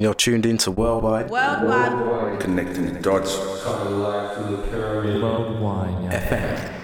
You're tuned into Worldwide Worldwide. Connecting the dots. Worldwide FM.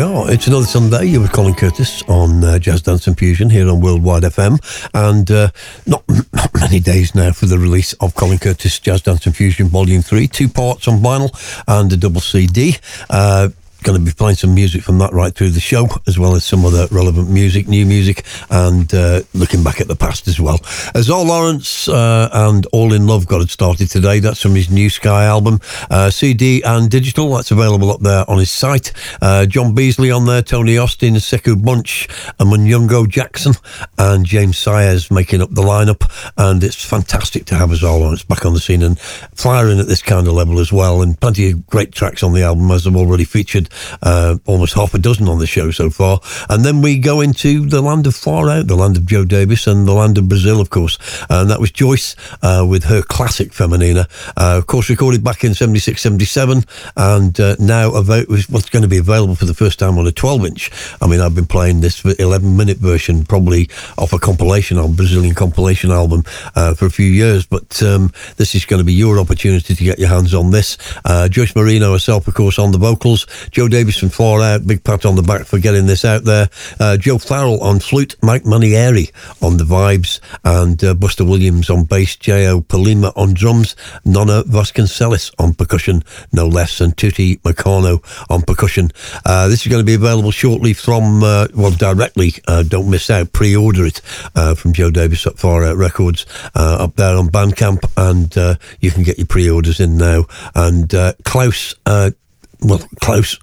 Are. It's another Sunday. You're with Colin Curtis on uh, Jazz Dance and Fusion here on Worldwide FM. And uh, not, not many days now for the release of Colin Curtis Jazz Dance and Fusion Volume 3. Two parts on vinyl and a double CD. Uh, going to be playing some music from that right through the show, as well as some other relevant music, new music, and uh, looking back at the past as well. Azar Lawrence uh, and All in Love got it started today. That's from his New Sky album, uh, CD and digital. That's available up there on his site. Uh, John Beasley on there, Tony Austin, Sekou Bunch, and Munyungo Jackson, and James Sayers making up the lineup. And it's fantastic to have Azar Lawrence back on the scene and firing at this kind of level as well. And plenty of great tracks on the album, as I've already featured uh, almost half a dozen on the show so far. And then we go into the land of far out, the land of Joe Davis and the land of Brazil, of course. And that was Joyce uh, with her classic Feminina, uh, of course, recorded back in 76, 77, and uh, now about, what's going to be available for the first time on a 12 inch. I mean, I've been playing this 11 minute version, probably off a compilation on Brazilian compilation album uh, for a few years, but um, this is going to be your opportunity to get your hands on this. Uh, Joyce Moreno herself, of course, on the vocals. Joe Davis from Far Out, big pat on the back for getting this out there. Uh, Joe Farrell on flute, Mike Mainieri on the vibes, and uh, Buster Williams on bass, João Palma on drums, Naná Vasconcelos on percussion, no less, and Tutty Moreno on percussion. Uh, this is going to be available shortly from, uh, well, directly, uh, don't miss out, pre-order it uh, from Joe Davis at Far Out Records up there on Bandcamp, and you can get your pre-orders in now. And Claus well, Klaus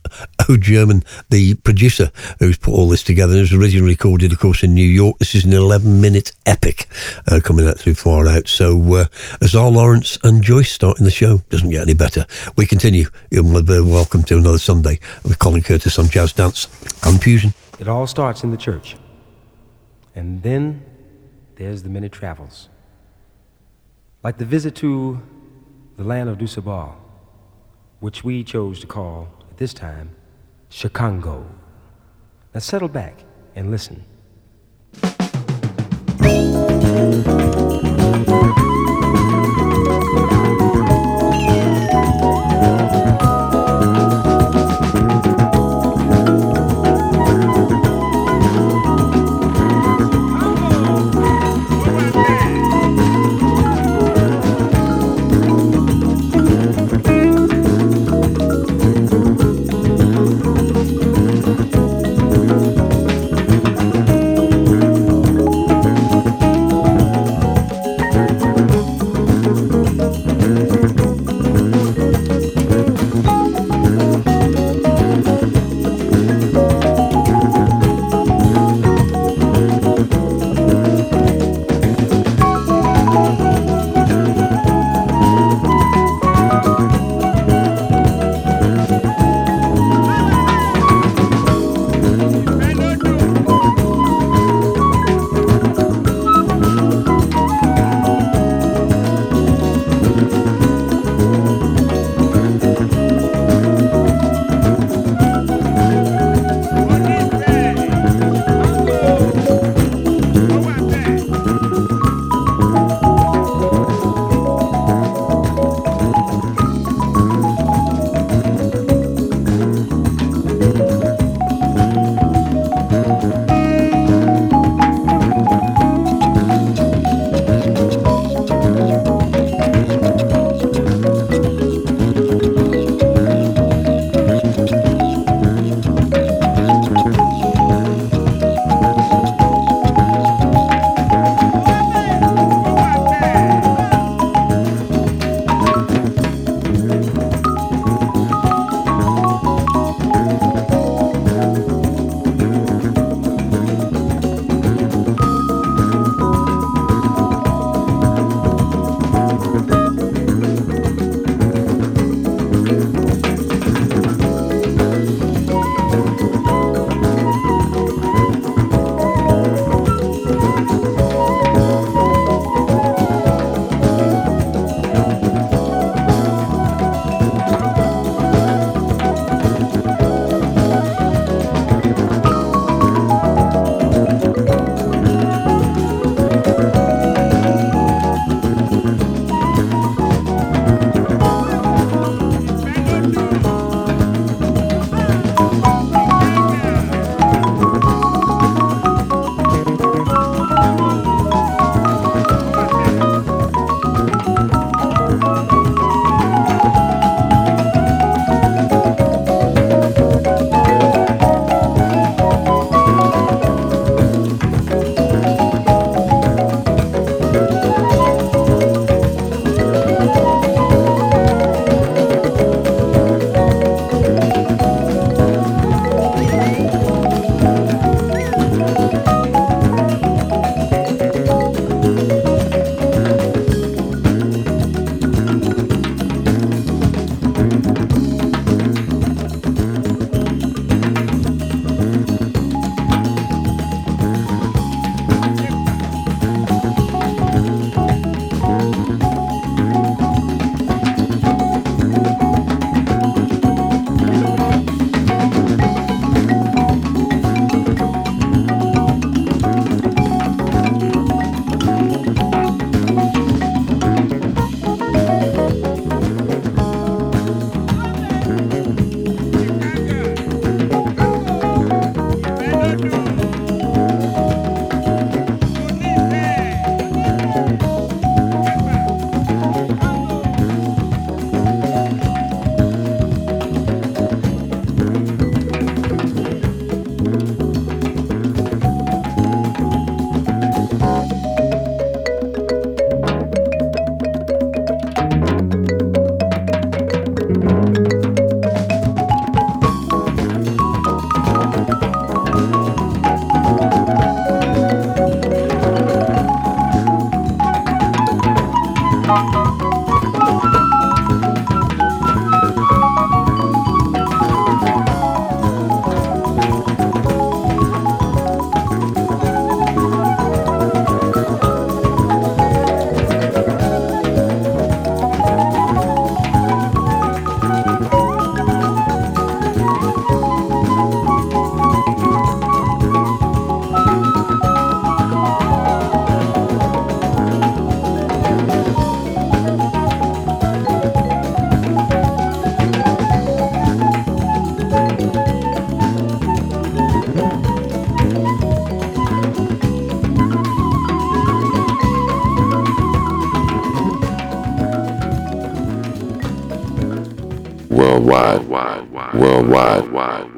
O. German, the producer who's put all this together. It was originally recorded, of course, in New York. This is an 11 minute epic uh, coming out through Far Out. So, uh, Azar Lawrence and Joyce starting the show. Doesn't get any better. We continue. You're welcome to another Sunday with Colin Curtis on Jazz Dance and Fusion. It all starts in the church. And then there's the many travels. Like the visit to the land of DuSable which we chose to call, at this time, Chicago. Now settle back and listen. Worldwide, worldwide, worldwide.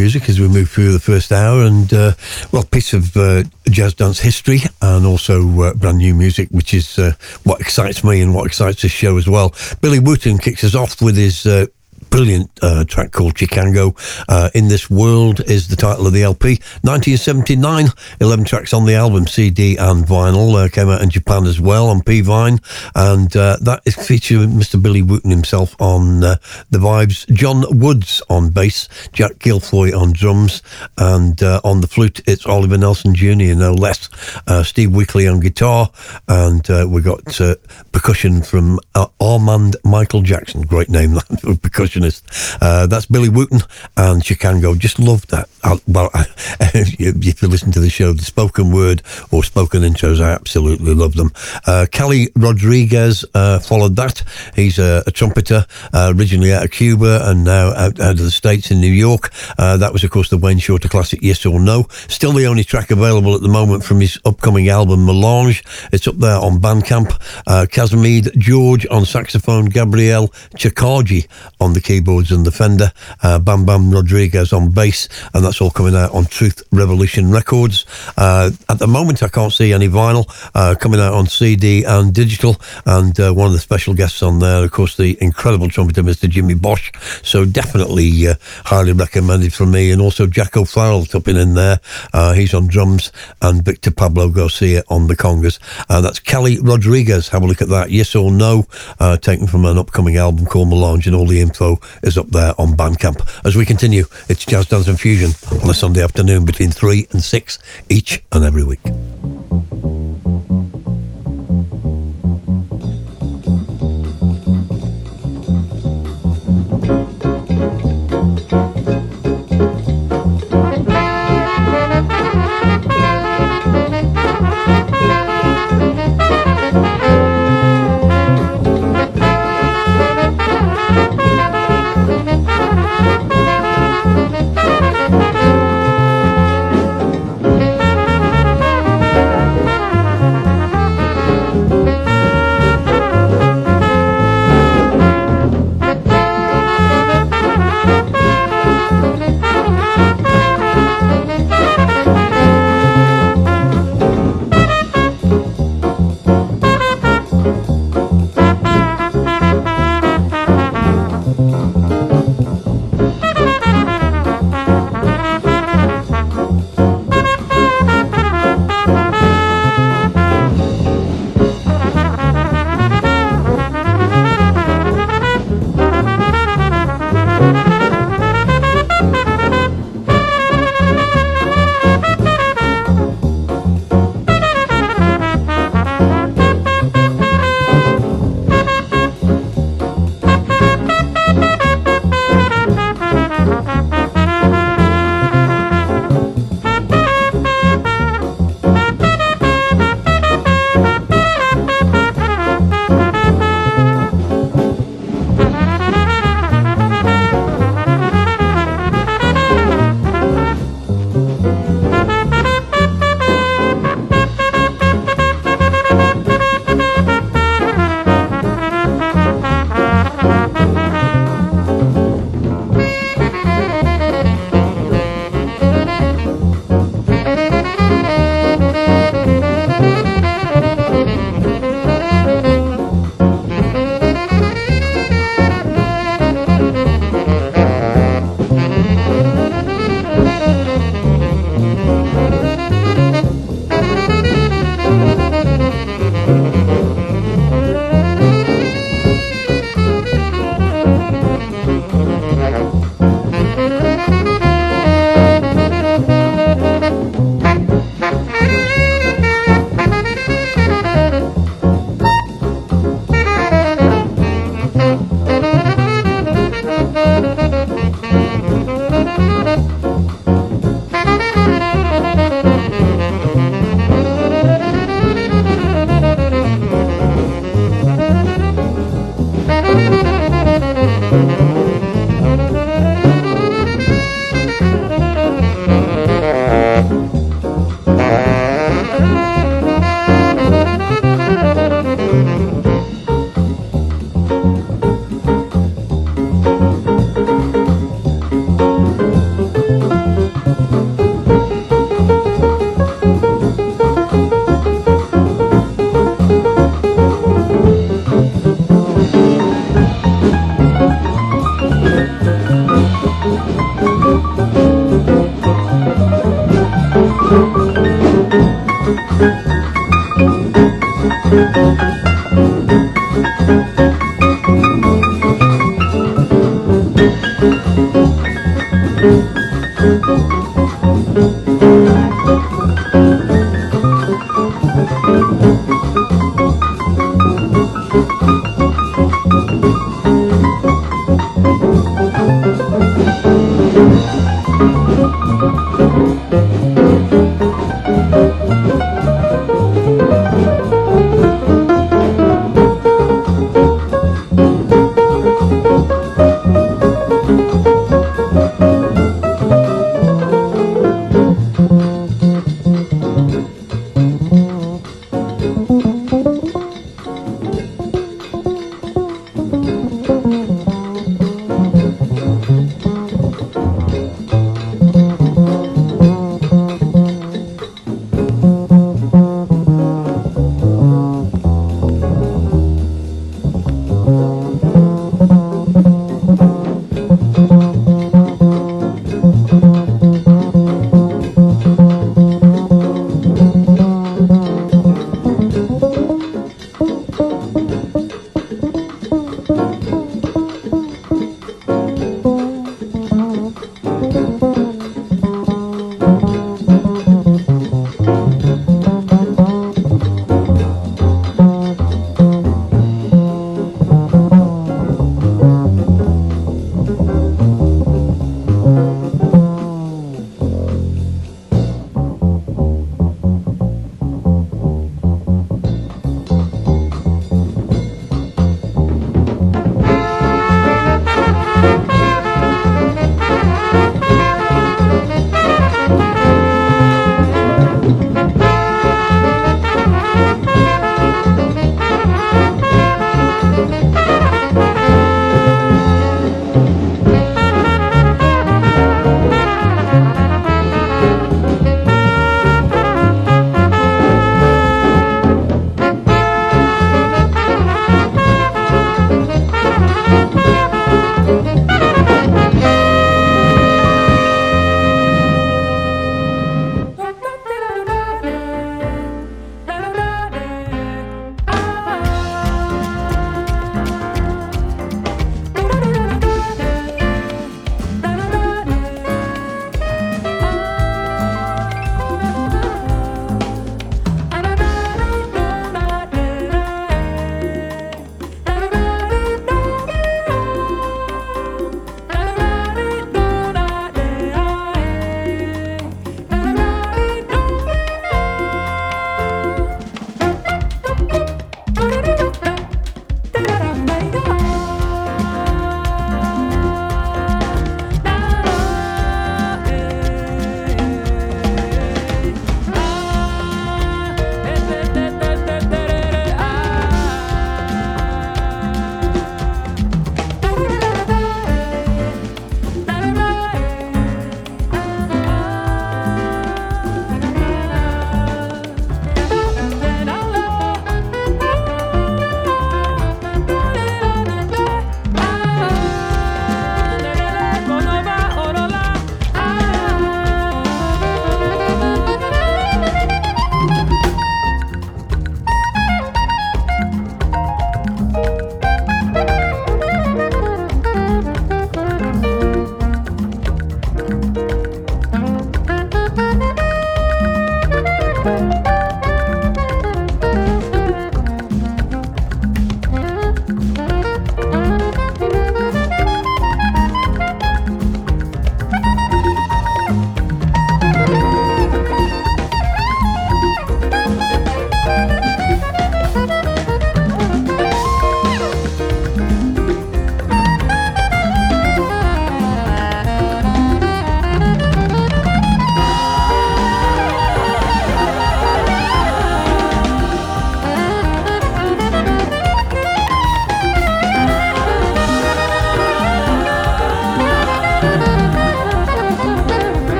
Music as we move through the first hour, and uh, well, piece of uh, jazz dance history, and also uh, brand new music, which is uh, what excites me and what excites this show as well. Billy Wooten kicks us off with his uh, brilliant uh, track called Chicago. Uh, In This World is the title of the LP. 1979, 11 tracks on the album, CD and vinyl. Uh, came out in Japan as well on P Vine. And uh, that is featuring Mr. Billy Wooten himself on uh, the vibes. John Woods on bass, Jack Gilfoy on drums, and uh, on the flute, it's Oliver Nelson Jr., no less. Steve Weakley on guitar, and we got percussion from Armand Michael Jackson. Great name, that percussionist. Uh, that's Billy Wooten and Chicago. Just love that. I, well, if you listen to the show, the spoken word or spoken intros, I absolutely love them. Uh, Kali Rodriguez uh, followed that. He's a, a trumpeter, uh, originally out of Cuba and now out, out of the States in New York. Uh, that was, of course, the Wayne Shorter classic Yes or No. Still the only track available at the moment from his upcoming album Melange. It's up there on Bandcamp. Uh, George on saxophone, Gabriel Chakarji on the keyboards and the Fender, uh, Bam Bam Rodriguez on bass, and that's all coming out on Truth Revolution Records. Uh, at the moment, I can't see any vinyl uh, coming out on CD and digital, and uh, one of the special guests on there, of course, the incredible trumpeter, Mr. Jimmy Bosch. So definitely uh, highly recommended from me, and also Jack O'Farrill tupping in there. Uh, he's on drums, and Victor Pablo Garcia on the congas. Uh, that's Kali Rodriguez. Have a look at that. Yes or no, taken from an upcoming album called Melange, and all the info is up there on Bandcamp. As we continue, it's Jazz Dance and Fusion on a Sunday afternoon between 3 and 6 each and every week.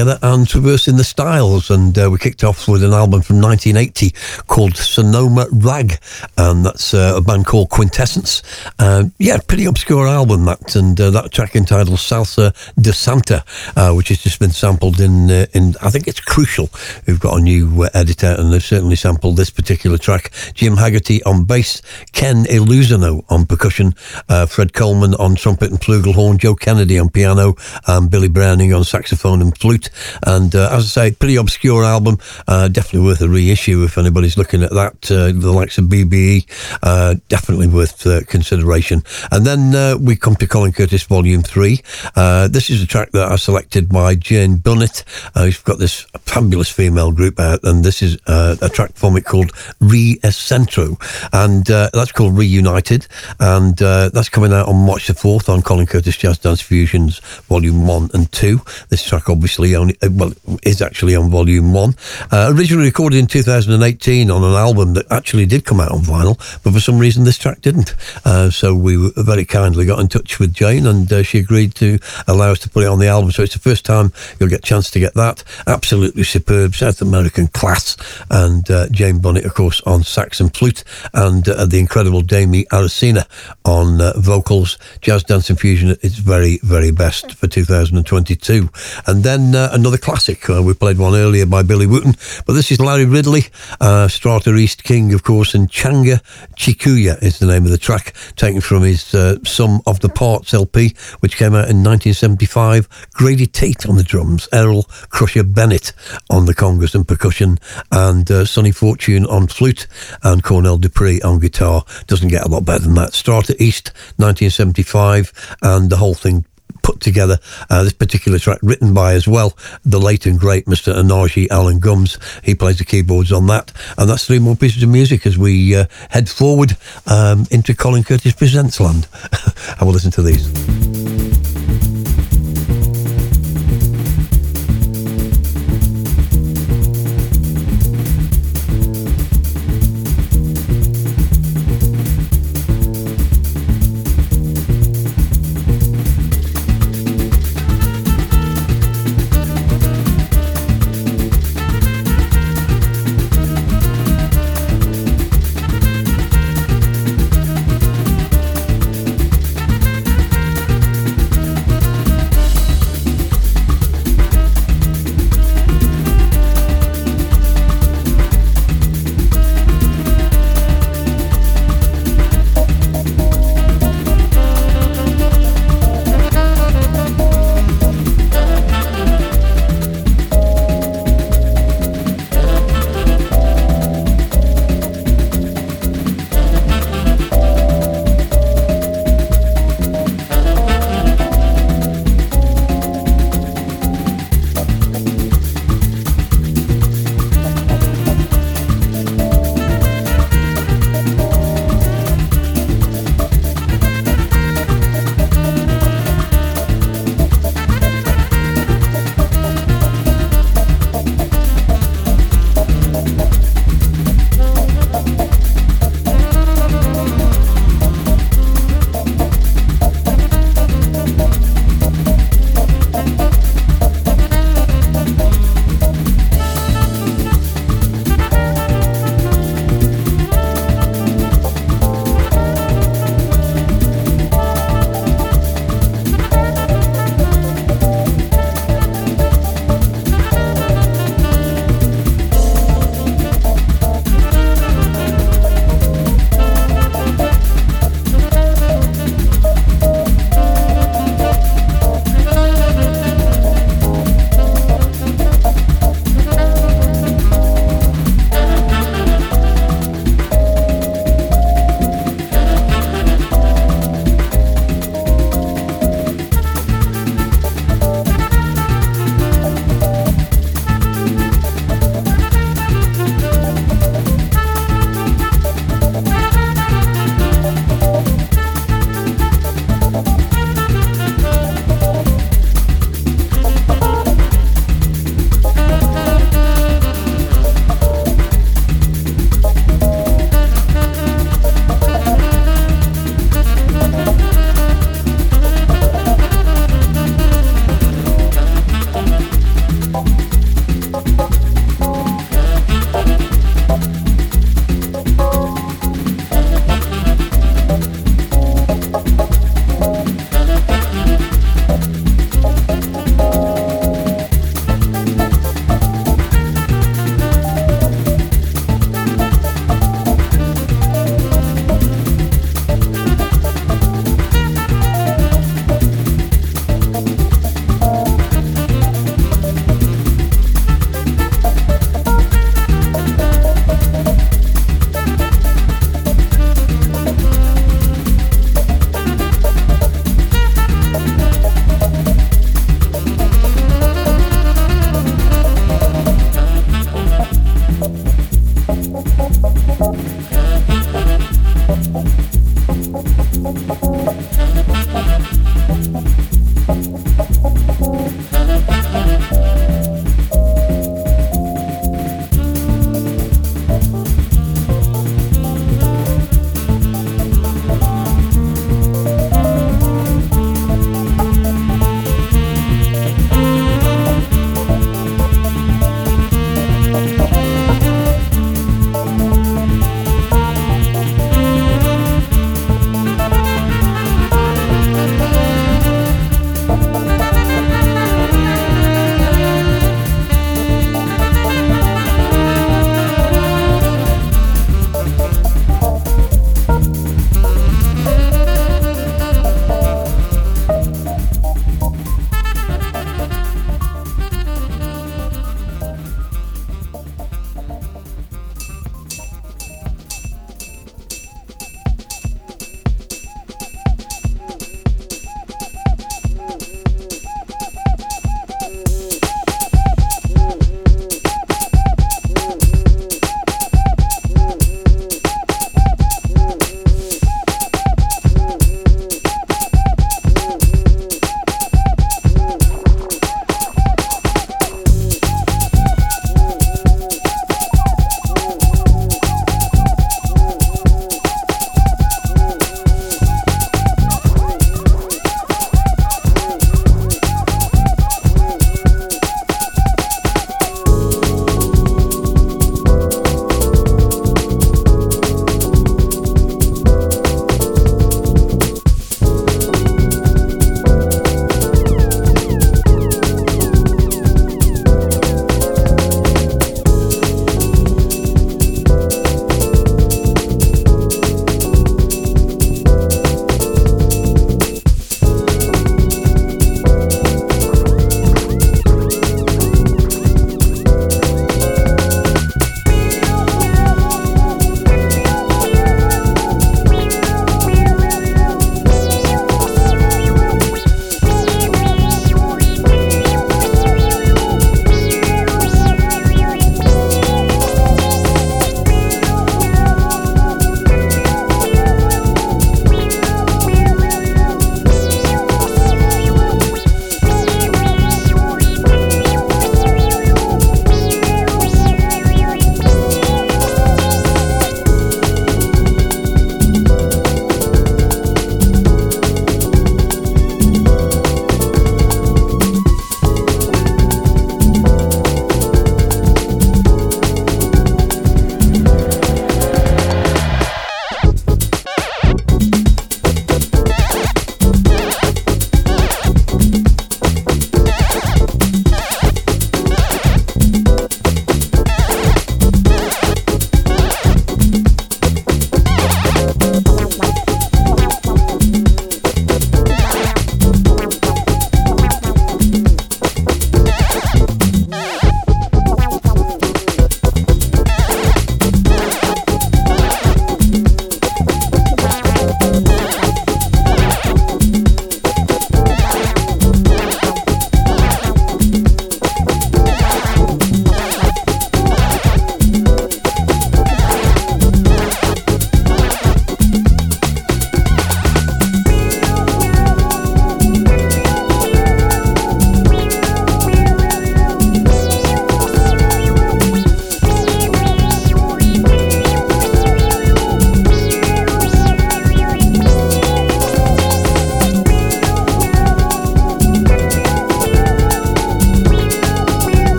Together and traversing the styles. And uh, we kicked off with an album from 1980 called Sonoma Rag, and that's uh, a band called Quintessence. Uh, yeah, pretty obscure album that, and uh, that track entitled Salsa de Santa, uh, which has just been sampled in uh, in I think it's Crucial. We've got a new editor, and they've certainly sampled this particular track. Jim Haggerty on bass, Ken Illusino on percussion, Fred Coleman on trumpet and flugelhorn, Joe Kennedy on piano, and Billy Browning on saxophone and flute. And uh, as I say, pretty obscure album. Uh, definitely worth a reissue if anybody's looking at that. Uh, the likes of BBE, uh, definitely worth uh, consideration. And then uh, we come to Colin Curtis Volume 3. this is a track that I selected by Jane Bunnett. Uh, he's got this fabulous female group out, and this is a track from it called Re Centro. And that's called Reunited. And that's coming out on March the 4th on Colin Curtis Jazz Dance Fusions Volume 1 and 2. This track obviously only, well, is actually on Volume 1. originally recorded in 2018 on an album that actually did come out on vinyl, but for some reason this track didn't. Uh, so we very kindly got in touch with Jane and uh, she agreed to allow us to put it on the album. So it's the first time you'll get a chance to get that. Absolutely superb South American class. And uh, Jane Bunnett, of course, on sax and flute, and uh, the incredible Daymé Arocena on uh, vocals. Jazz Dance Infusion its very, very best for 2022. And then uh, another classic. we played one earlier by Billy Wooten, but this is Larry Ridley, Strata East King, of course, and Changa Chikuyu is the name of the track, taken from his uh, Sum of the Parts LP, which came out in 1975. Grady Tate on the drums, Errol Crusher Bennett on the congas and percussion, and uh, Sonny Fortune on flute, and Cornell Dupree on guitar. Doesn't get a lot better than that. Strata East, 1975, and the whole thing put together uh, this particular track, written by as well the late and great Mr. Onaje Allan Gumbs. He plays the keyboards on that, and that's three more pieces of music as we uh, head forward um, into Colin Curtis Presents Land. I will listen to these.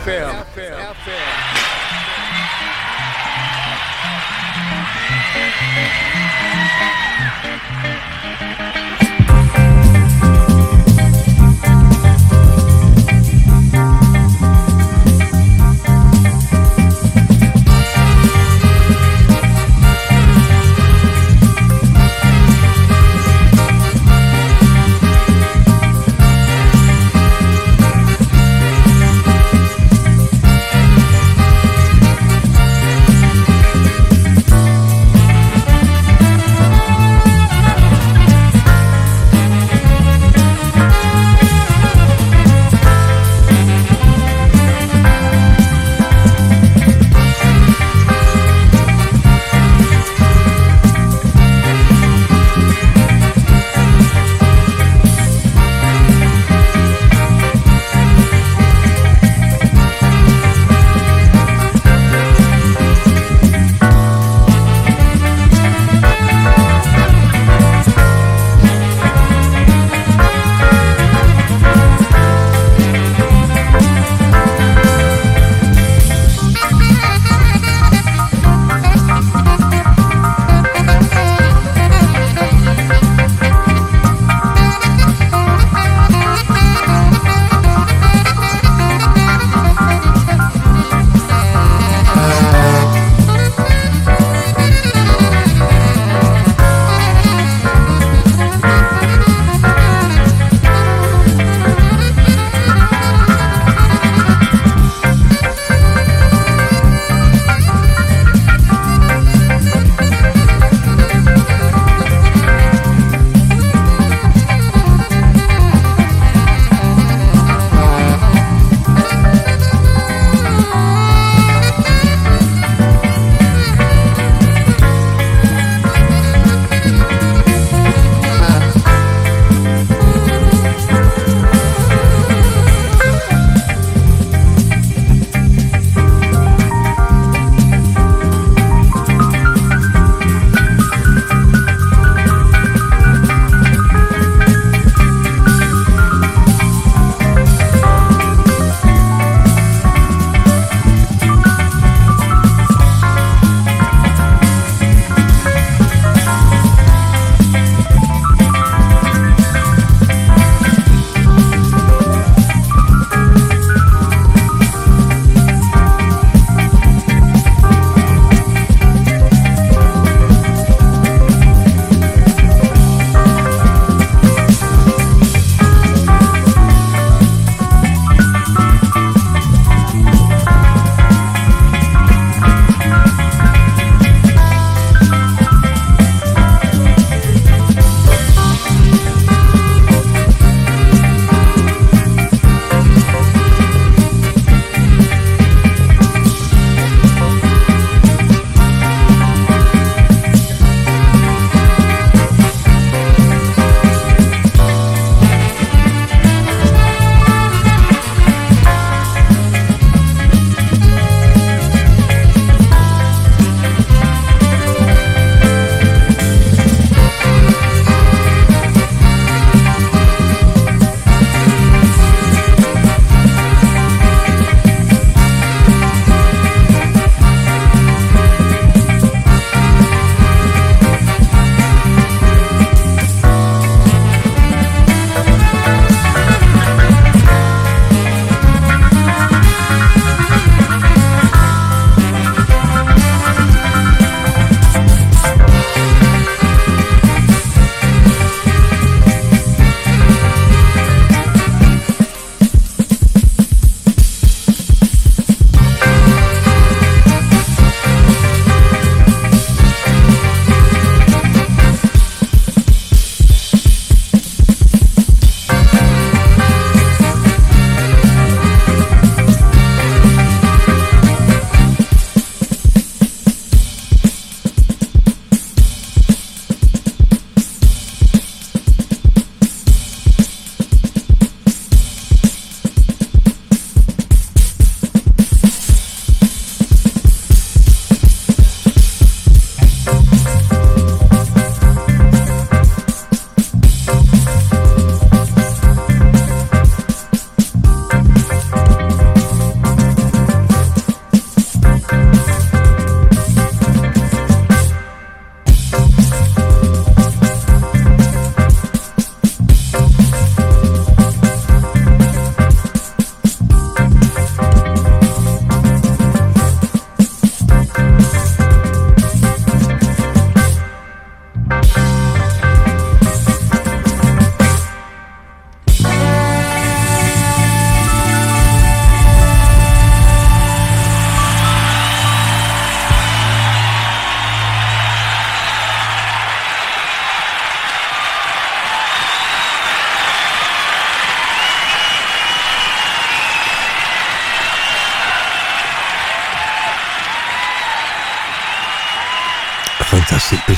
fé. É a fé. É a fé. É a fé.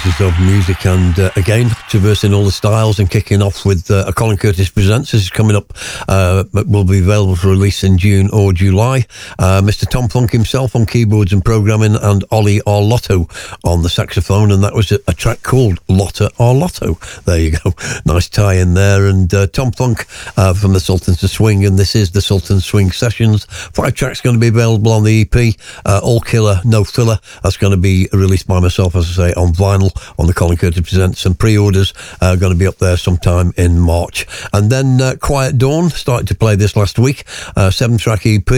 Of music, and uh, again, traversing all the styles and kicking off with uh, a Colin Curtis Presents. This is coming up, uh, will be available for release in June or July. Uh, Mr. Tom Plunk himself on keyboards and programming, and Ollie Arlotto on the saxophone, and that was a, a track called Lotta Arlotto. There you go. Nice tie in there. And uh, Tom Plunk uh, from the Sultans of Swing, and this is the Sultans Swing Sessions. Five tracks going to be available on the EP. All Killer, No Filler. That's going to be released by myself, as I say, on vinyl on the Colin Curtis Presents. Some pre orders are going to be up there sometime in March. And then uh, Quiet Dawn started to play this last week, uh, seven track EP.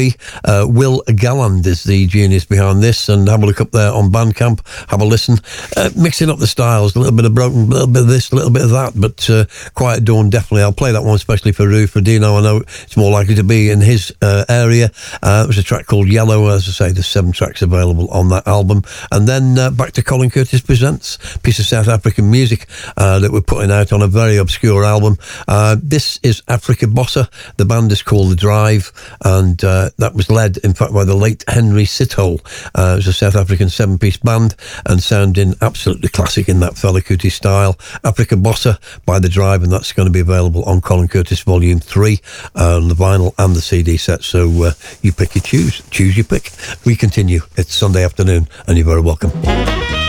Uh, Will Galland is the genius behind this, and have a look up there on Bandcamp, have a listen. Uh, mixing up the styles, a little bit of broken, a little bit of this, a little bit of that, but uh, Quiet Dawn definitely. I'll play that one especially for Rue, Dino. I know it's more likely to be in his uh, area. it was a track called Yellow, as I say, there's seven tracks available on that album. And then back to Colin Curtis Presents, piece of South African music uh, that we're putting out on a very obscure album. Uh, this is Africa Bossa. The band is called The Drive, and uh, that was led, in fact, by the late Henry Sithole. Uh, it was a South African seven piece band and sounding absolutely classic in that Fela Kuti style. Africa Bossa by The Drive, and that's going to be available on Colin Curtis Volume 3 on the vinyl and the CD set. So uh, you pick, you choose. Choose your pick. We continue. It's Sunday afternoon, and you're very welcome.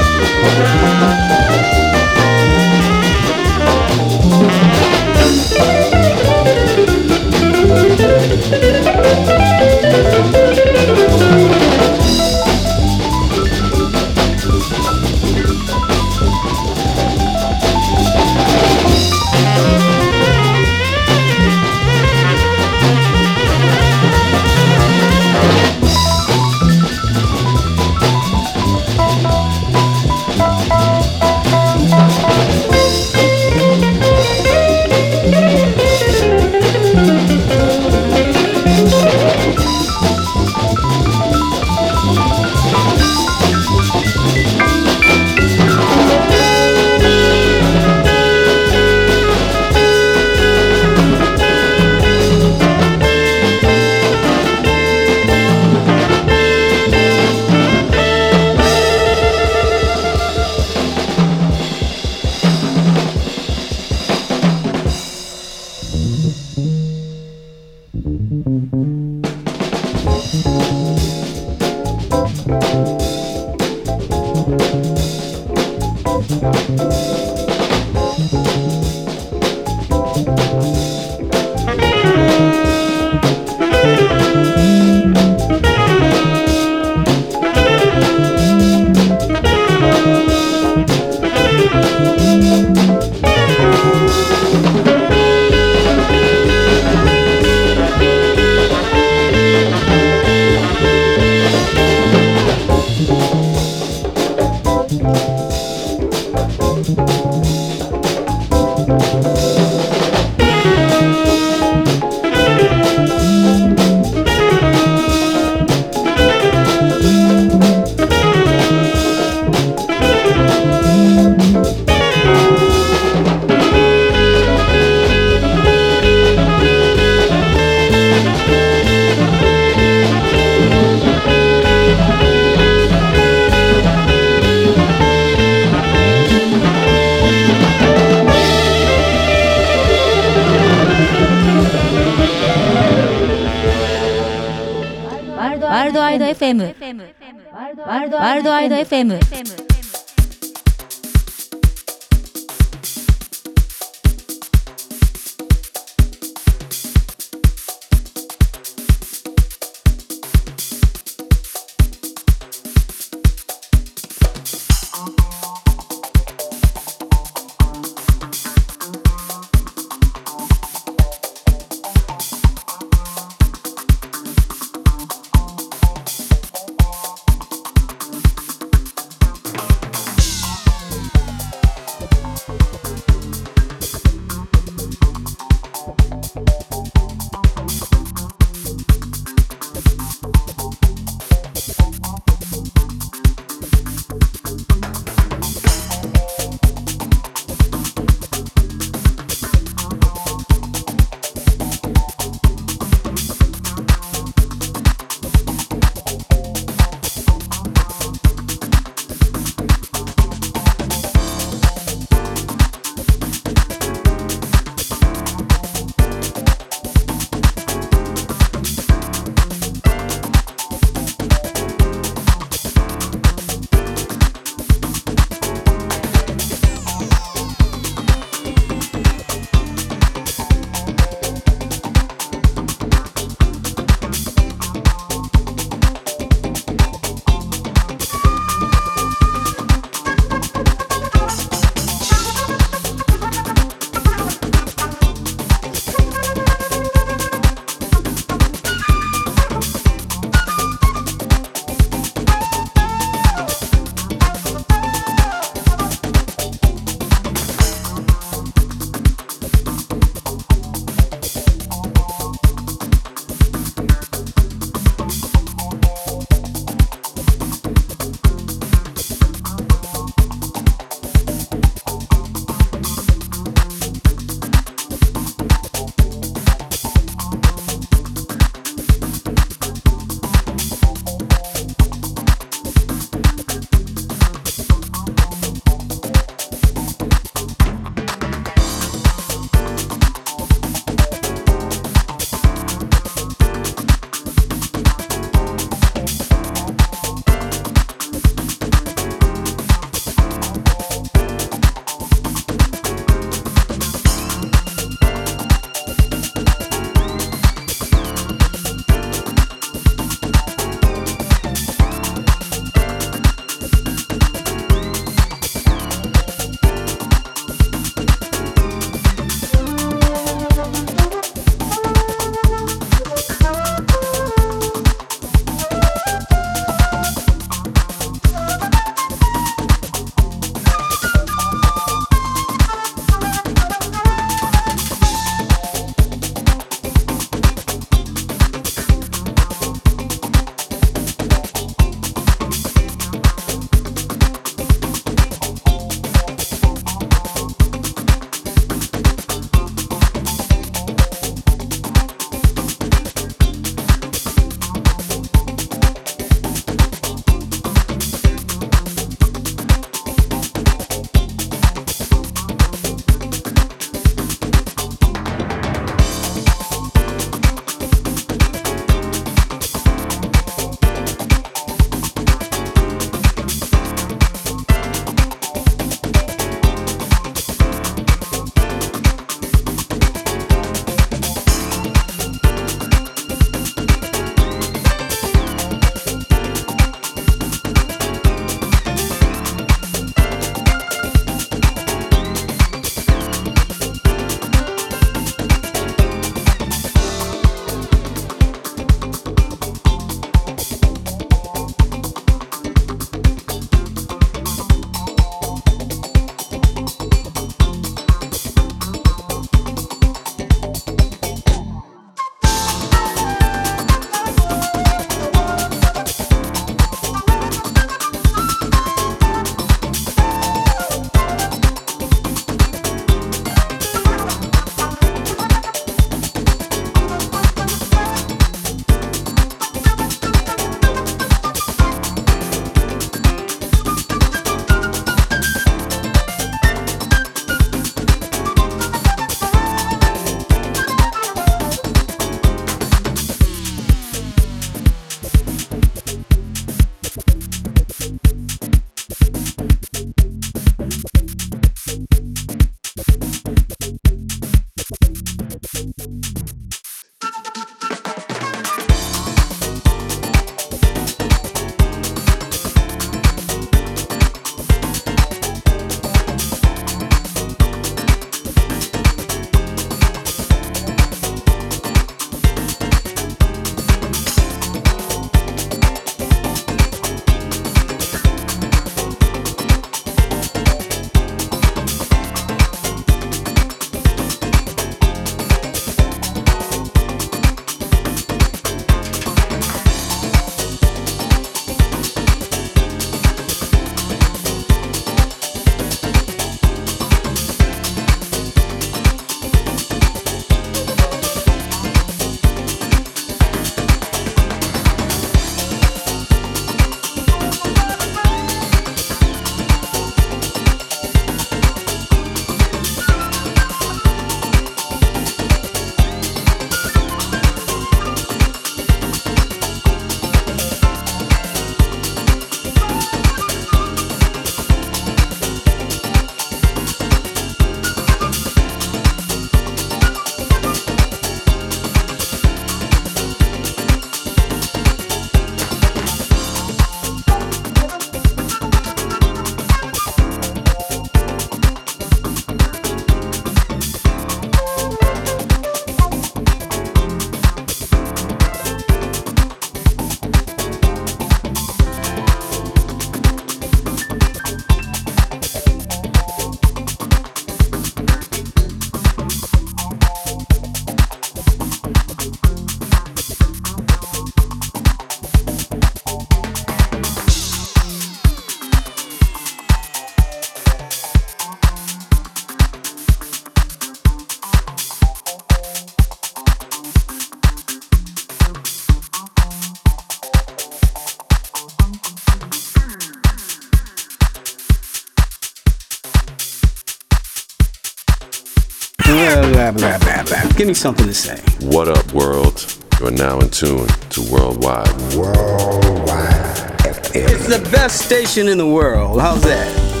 blah, blah, blah, blah. Give me something to say. What up, world? You are now in tune to Worldwide. Worldwide FM. It's the best station in the world. How's that?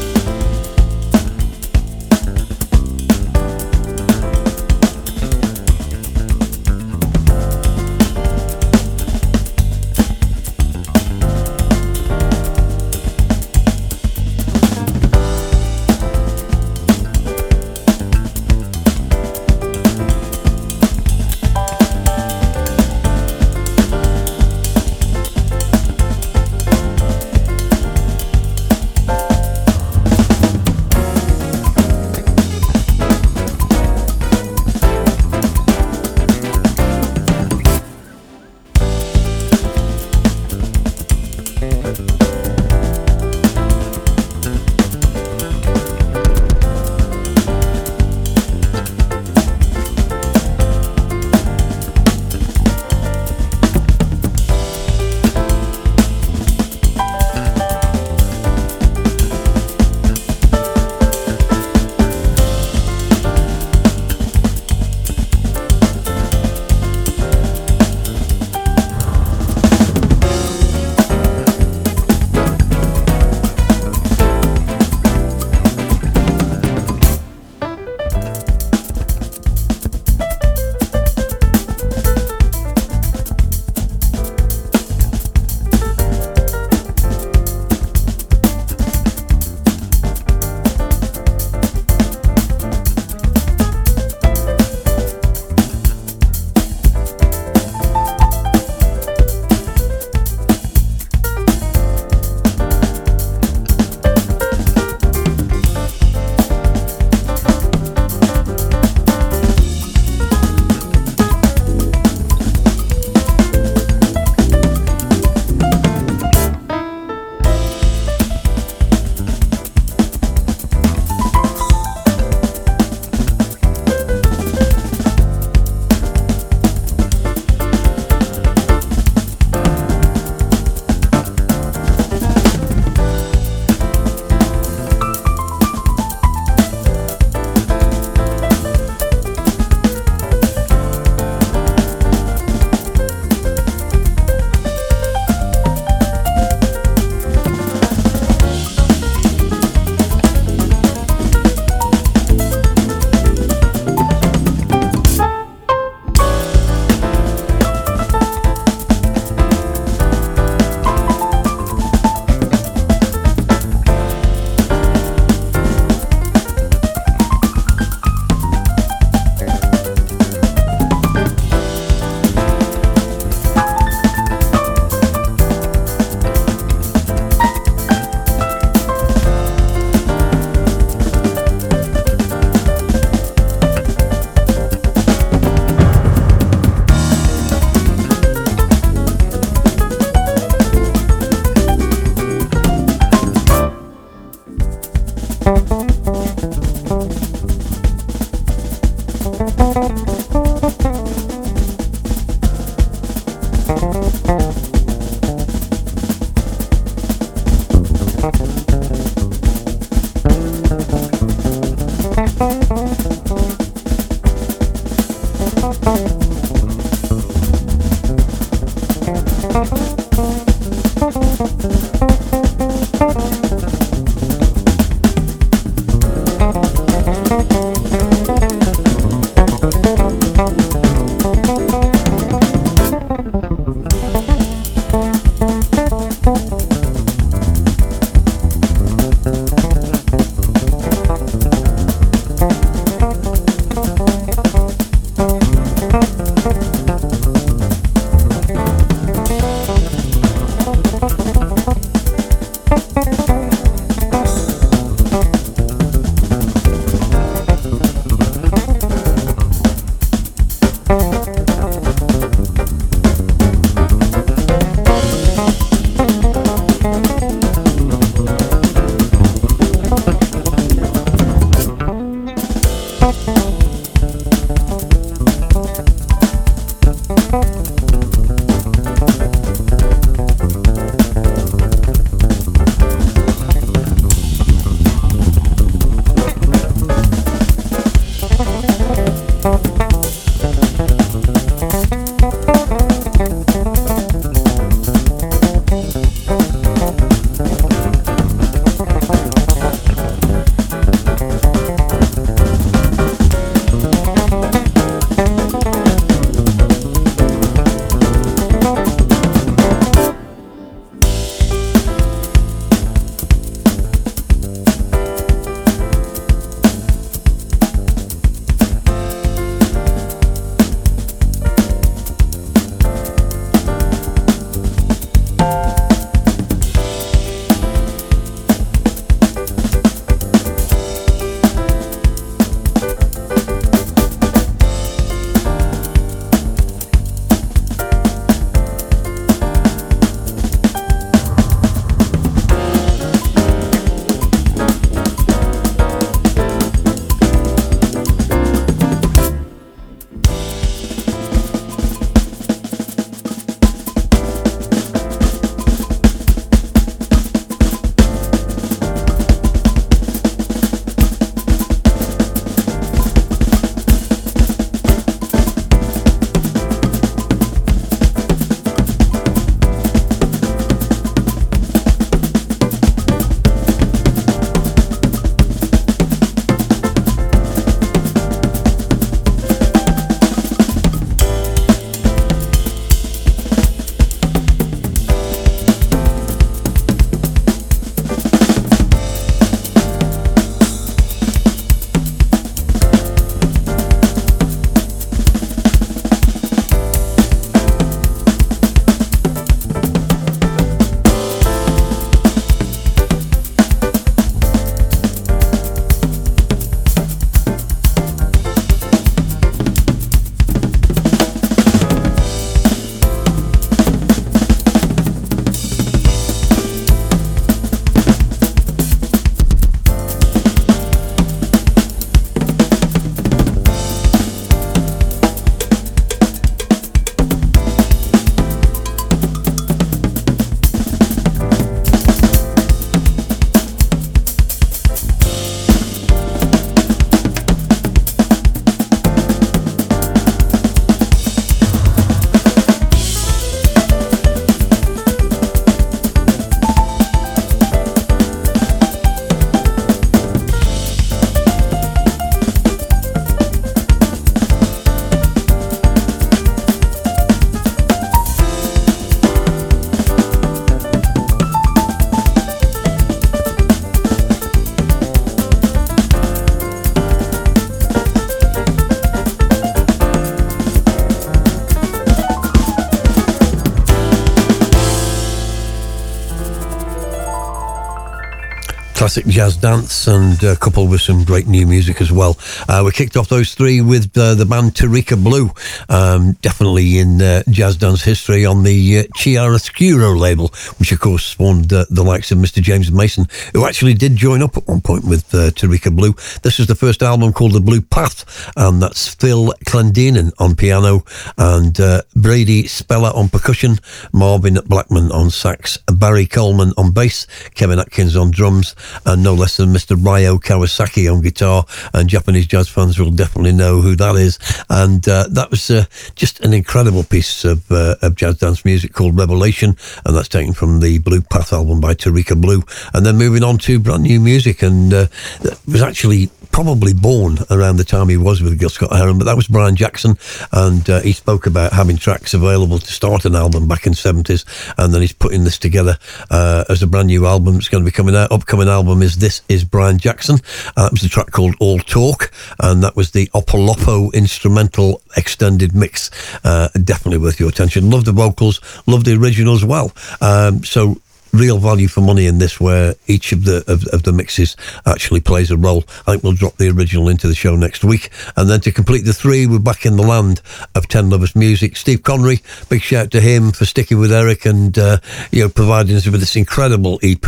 Classic jazz dance and uh, coupled with some great new music as well. Uh, we kicked off those three with uh, the band Tarika Blue, um, definitely in uh, jazz dance history on the uh, Chiaroscuro label, which of course spawned the likes of Mr. James Mason, who actually did join up at one point with uh, Tarika Blue. This is the first album called The Blue Path, and that's Phil Clendeninn on piano and uh, Brady Speller on percussion, Marvin Blackman on sax, Barry Coleman on bass, Kevin Atkins on drums, and no less than Mr. Ryo Kawasaki on guitar. And Japanese jazz fans will definitely know who that is. And uh, that was uh, just an incredible piece of, uh, of jazz dance music called Revelation, and that's taken from the Blue Path album by Tarika Blue. And then moving on to brand new music, and uh, it was actually probably born around the time he was with Gil Scott Heron, but that was Brian Jackson, and uh, he spoke about having tracks available to start an album back in the seventies, and then he's putting this together uh, as a brand new album. It's going to be coming out. Upcoming album is this is Brian Jackson. Uh, that was the track called All Talk, and that was the Opolopo instrumental extended mix. Uh, definitely worth your attention. Love the vocals, love the original as well. Um, so real value for money in this where each of the of, of, the mixes actually plays a role. I think we'll drop the original into the show next week. And then to complete the three we're back in the land of 10 lovers music. Steve connery big shout to him for sticking with eric and uh, you know providing us with this incredible ep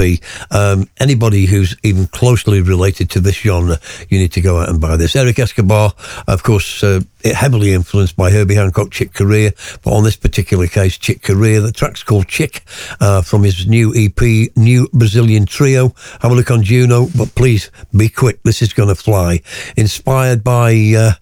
um, anybody who's even closely related to this genre you need to go out and buy this. Eric escobar of course uh, heavily influenced by Herbie Hancock, Chick Corea, but on this particular case, Chick Corea. The track's called Chick uh, from his new EP, New Brazilian Trio. Have a look on Juno, but please be quick. This is going to fly. Inspired by uh,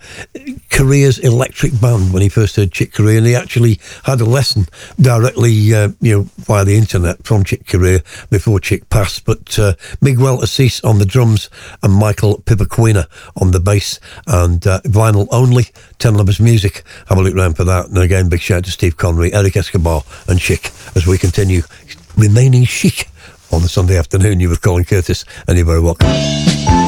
Corea's electric band when he first heard Chick Corea, and he actually had a lesson directly, uh, you know, via the internet from Chick Corea before Chick passed. But uh, Miguel Assis on the drums and Michael Pipoquinha on the bass and uh, vinyl only. 10 Lovers Music. Have a look round for that. And again, big shout out to Steve Connery, Eric Escobar, and Chick as we continue remaining chic on the Sunday afternoon. You with Colin Curtis, and you're very welcome.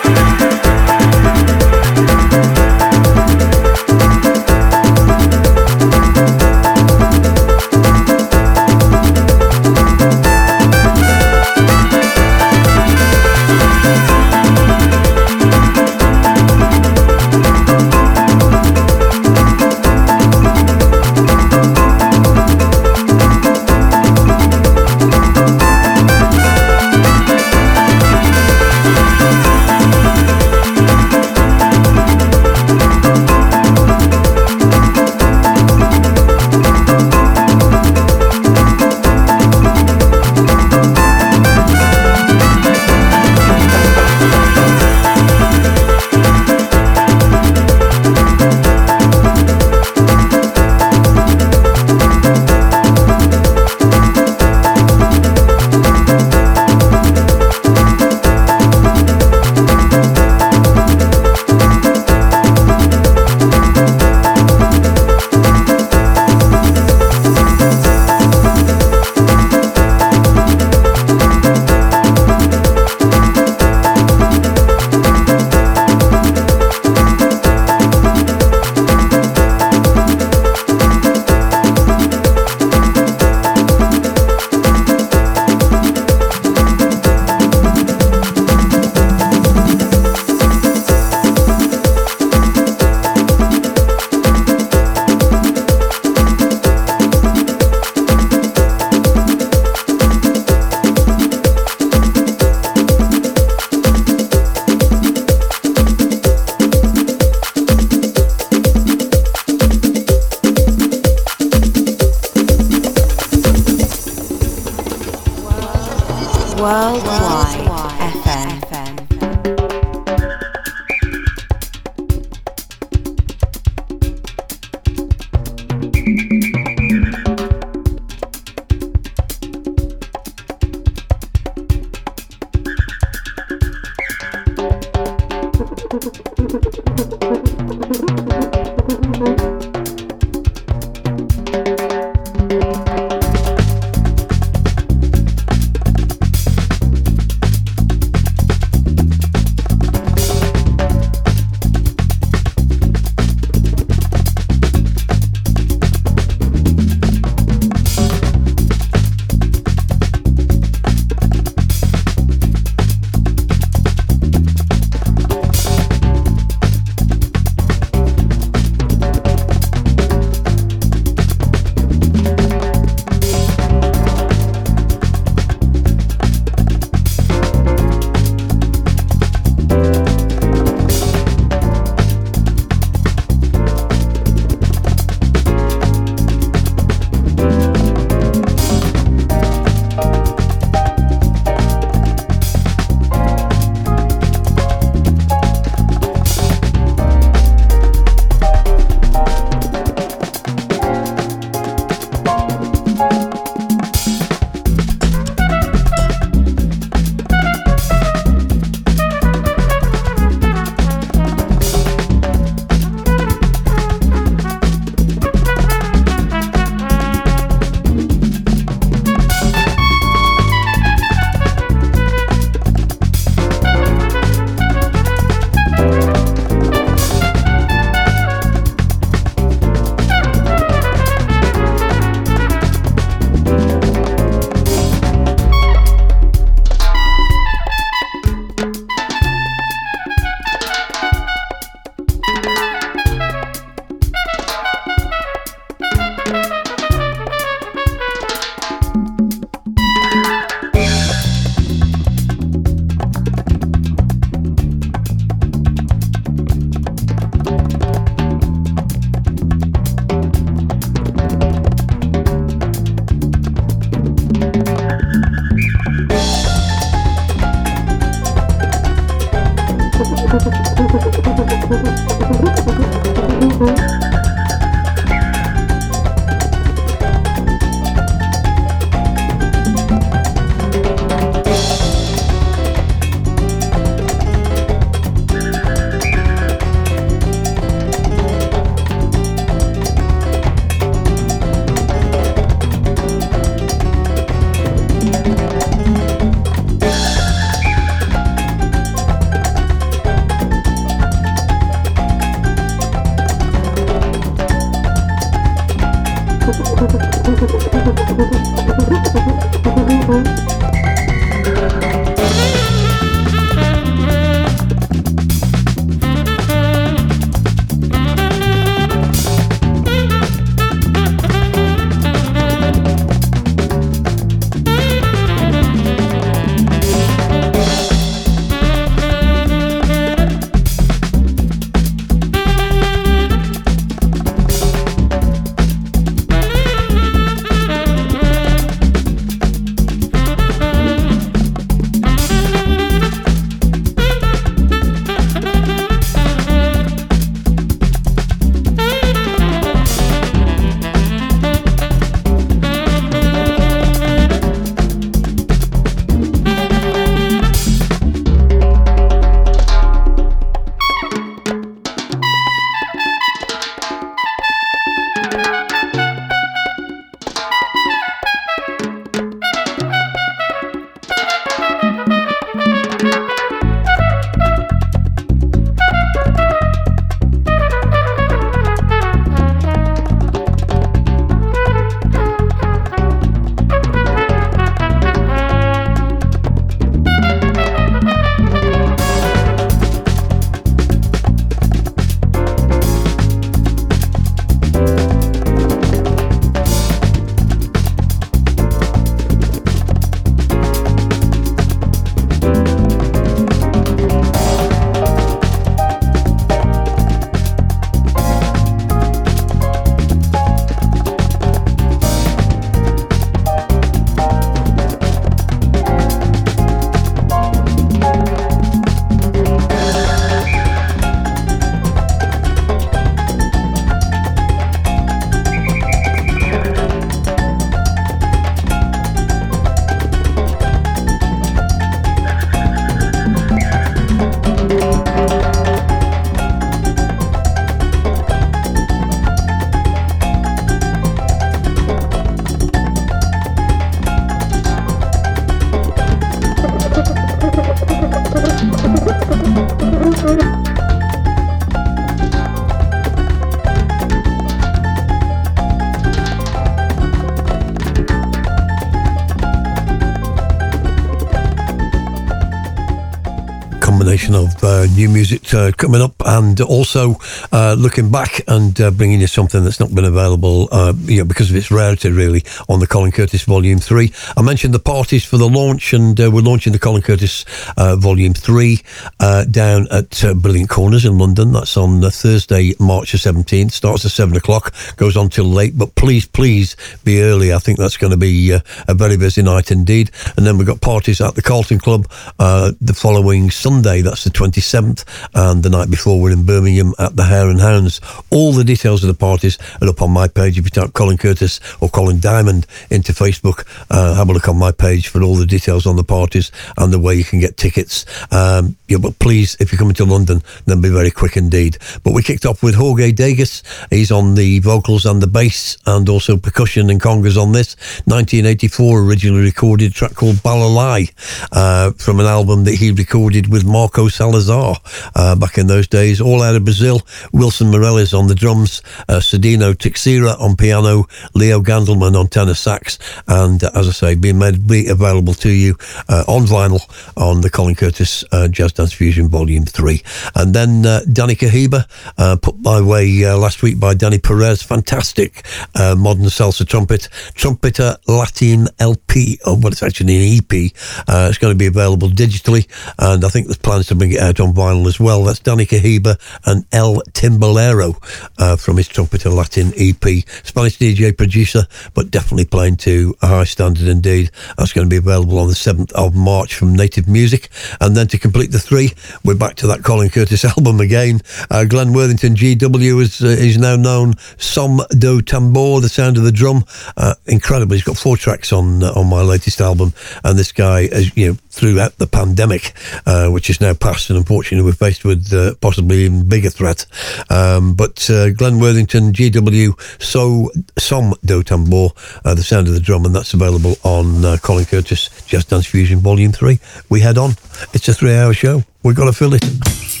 Also uh, looking back and uh, bringing you something that's not been available, uh, you know, because of its rarity, really, on the Colin Curtis Volume Three. I mentioned the parties for the launch, and we're launching the Colin Curtis Volume Three uh, down at uh, Brilliant Corners in London. That's on Thursday, March the seventeenth. Starts at seven o'clock, goes on till late. But please, please be early. I think that's going to be uh, a very busy night indeed. And then we've got parties at the Carlton Club uh, the following Sunday. That's the twenty seventh, and the night before we're in Birmingham at the Hare and Hounds. All the details of the parties are up on my page. If you type Colin Curtis or Colin Diamond into Facebook, uh, have a look on my page for all the details on the parties and the way you can get tickets. Um, yeah, but please, if you're coming to London, then be very quick indeed. But we kicked off with Jorge Degas. He's on the vocals and the bass, and also percussion and congas on this. 1984 originally recorded track called Balalai uh, from an album that he recorded with Marco Salazar uh, back in those days, all out of Brazil. Wilson Morales on the drums, uh, Cidinho Teixeira on piano, Leo Gandelman on tenor sax, and as I say, being made be available to you uh, on vinyl on the Colin Curtis uh, Jazz Dance Fusion Volume 3. And then uh, Danny Kahiba, uh, put my way uh, last week by Danny Perez, fantastic uh, modern salsa trumpet, trumpeter Latin LP, or well, it's actually an EP. Uh, it's going to be available digitally, and I think there's plans to bring it out on vinyl as well. That's Danny Kahiba and El Timbalero uh, from his Trumpeter Latin EP. Spanish DJ producer, but definitely playing to a high standard indeed. That's going to be available on the 7th of March from Native Music. And then to complete the three, we're back to that Colin Curtis album again. Uh, Glenn Worthington GW is, uh, is now known Som do Tambor, the sound of the drum. Uh, incredible. He's got four tracks on uh, on my latest album, and this guy, as you know, throughout the pandemic, uh, which is now past, and unfortunately we're faced with uh, possibly even bigger threat. Um, but uh, Glenn Worthington, GW, so Som do Tambor, uh, the sound of the drum, and that's available on uh, Colin Curtis Jazz Dance Fusion Volume Three. We head on. It's a three-hour show. We've got to fill it.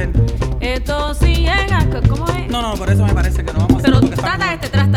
hacer. Esto sí llega. ¿Cómo es? No, no, por eso me parece que no vamos a hacer. Pero trata este traste.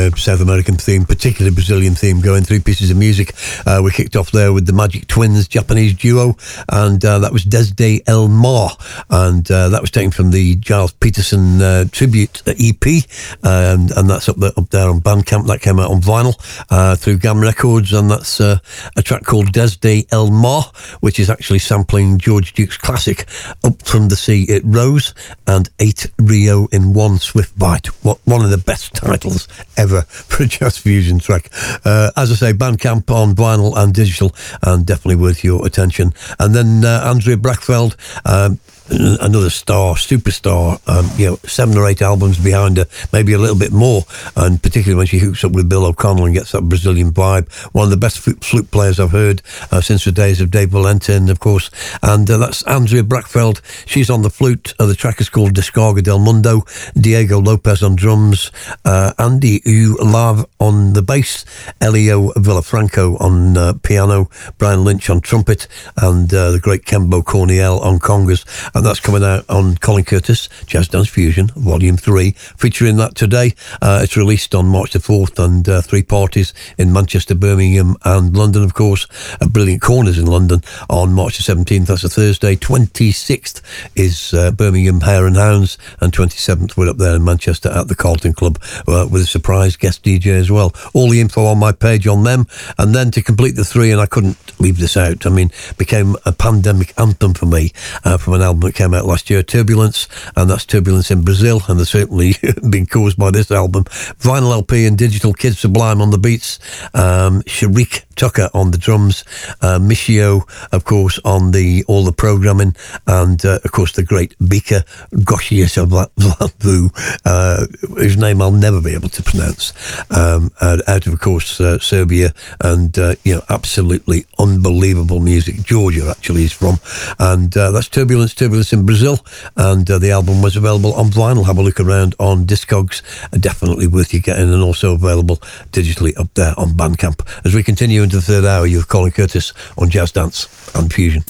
Uh, South American theme, particularly Brazilian theme, going. through pieces of music. Uh, we kicked off there with the Magic Twins, Japanese duo, and uh, that was Desde El Mar, and uh, that was taken from the Gilles Peterson uh, tribute EP, and, and that's up there, up there on Bandcamp. That came out on vinyl through Gam Records, and that's a track called Desde El Mar, which is actually sampling George Duke's classic from the Sea It Rose and Eight Rio in One Swift Bite. What one of the best titles ever for a jazz fusion track. Uh, as I say, Bandcamp on vinyl and digital, and definitely worth your attention. And then uh, Andrea Brachfeld. Um, another star, superstar, um, you know, seven or eight albums behind her, maybe a little bit more. And particularly when she hooks up with Bill O'Connell and gets that Brazilian vibe. One of the best flute players I've heard uh, since the days of Dave Valentin, of course. And uh, that's Andrea Brachfeld. She's on the flute. Uh, the track is called Descarga del Mundo. Diego Lopez on drums. Uh, Andy Eulau on the bass. Elio Villafranca on uh, piano. Brian Lynch on trumpet. And uh, the great Chembo Corniel on congas and that's coming out on Colin Curtis Jazz Dance Fusion Volume Three, featuring that today. Uh, it's released on March the fourth, and uh, three parties in Manchester, Birmingham, and London, of course. Uh, Brilliant Corners in London on March the seventeenth. That's a Thursday. Twenty sixth is uh, Birmingham Hare and Hounds, and twenty seventh we're up there in Manchester at the Carlton Club uh, with a surprise guest DJ as well. All the info on my page on them, and then to complete the three, and I couldn't leave this out. I mean, became a pandemic anthem for me uh, from an album that came out last year, Turbulence, and that's Turbulence in Brazil, and they're certainly been caused by this album. Vinyl LP and digital Kid Sublime on the beats, um, Sharik Tucker on the drums, uh, Michio, of course, on the all the programming, and uh, of course the great Bika Goshiesavlavu, uh, whose name I'll never be able to pronounce, um, out of, of course, uh, Serbia, and you know, absolutely unbelievable music. Georgia actually is from, and that's Turbulence, Turbulence in Brazil, and uh, the album was available on vinyl. Have a look around on Discogs, definitely worth you getting, and also available digitally up there on Bandcamp. As we continue into the third hour, you have Colin Curtis on Jazz Dance and Fusion.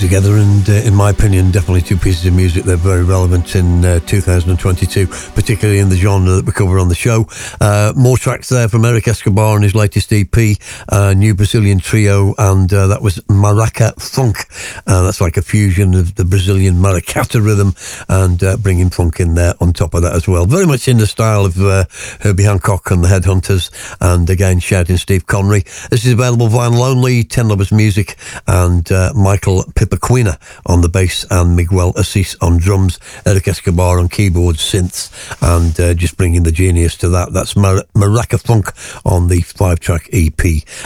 Together, and uh, in my opinion, definitely two pieces of music. They're very relevant in uh, 2022, particularly in the genre that we cover on the show. Uh, more tracks there from Eric Escobar and his latest EP, uh, New Brazilian Trio, and uh, that was Maraca Funk. Uh, that's like a fusion of the Brazilian maracatu rhythm and bringing funk in there on top of that as well. Very much in the style of Herbie Hancock and the Headhunters, and again, shouting Steve Connery. This is available vinyl only, 10 Lovers Music, and uh, Michael Pipoquinha on the bass, and Miguel Assis on drums, Eric Escobar on keyboards, synths, and uh, just bringing the genius to that. That's Mar- Maraca Funk on the five track EP.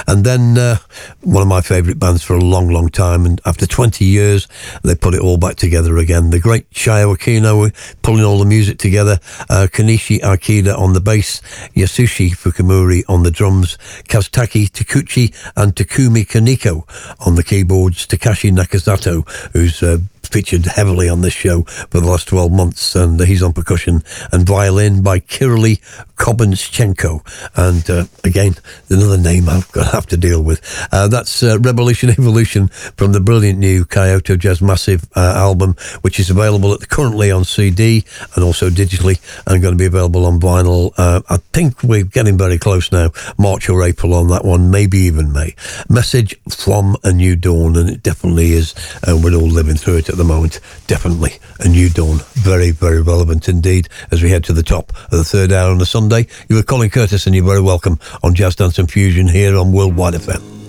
And then uh, one of my favourite bands for a long, long time, and after 20 years, they put it all back together again. The great Shio Aquino pulling all the music together, uh, Kanishi Akida on the bass, Yasushi Fukumuri on the drums, Kazutaki Takuchi and Takumi Kaneko on the keyboards, Takashi Nakazato, who's uh, featured heavily on this show for the last 12 months, and he's on percussion and violin by Kirill Kobenschenko. And uh, again, another name I've got to have to deal with. Uh, that's uh, Revolution Evolution from the brilliant new Kyoto Jazz Massive uh, album, which is available currently on CD and also digitally, and going to be available on vinyl. Uh, I think we're getting very close now, March or April on that one, maybe even May. Message from a new dawn, and it definitely is, and we're all living through it at the moment. Definitely a new dawn. Very, very relevant indeed as we head to the top of the third hour on a Sunday. You were Colin Curtis, and you're very welcome on Jazz Dance and Fusion here on Worldwide FM.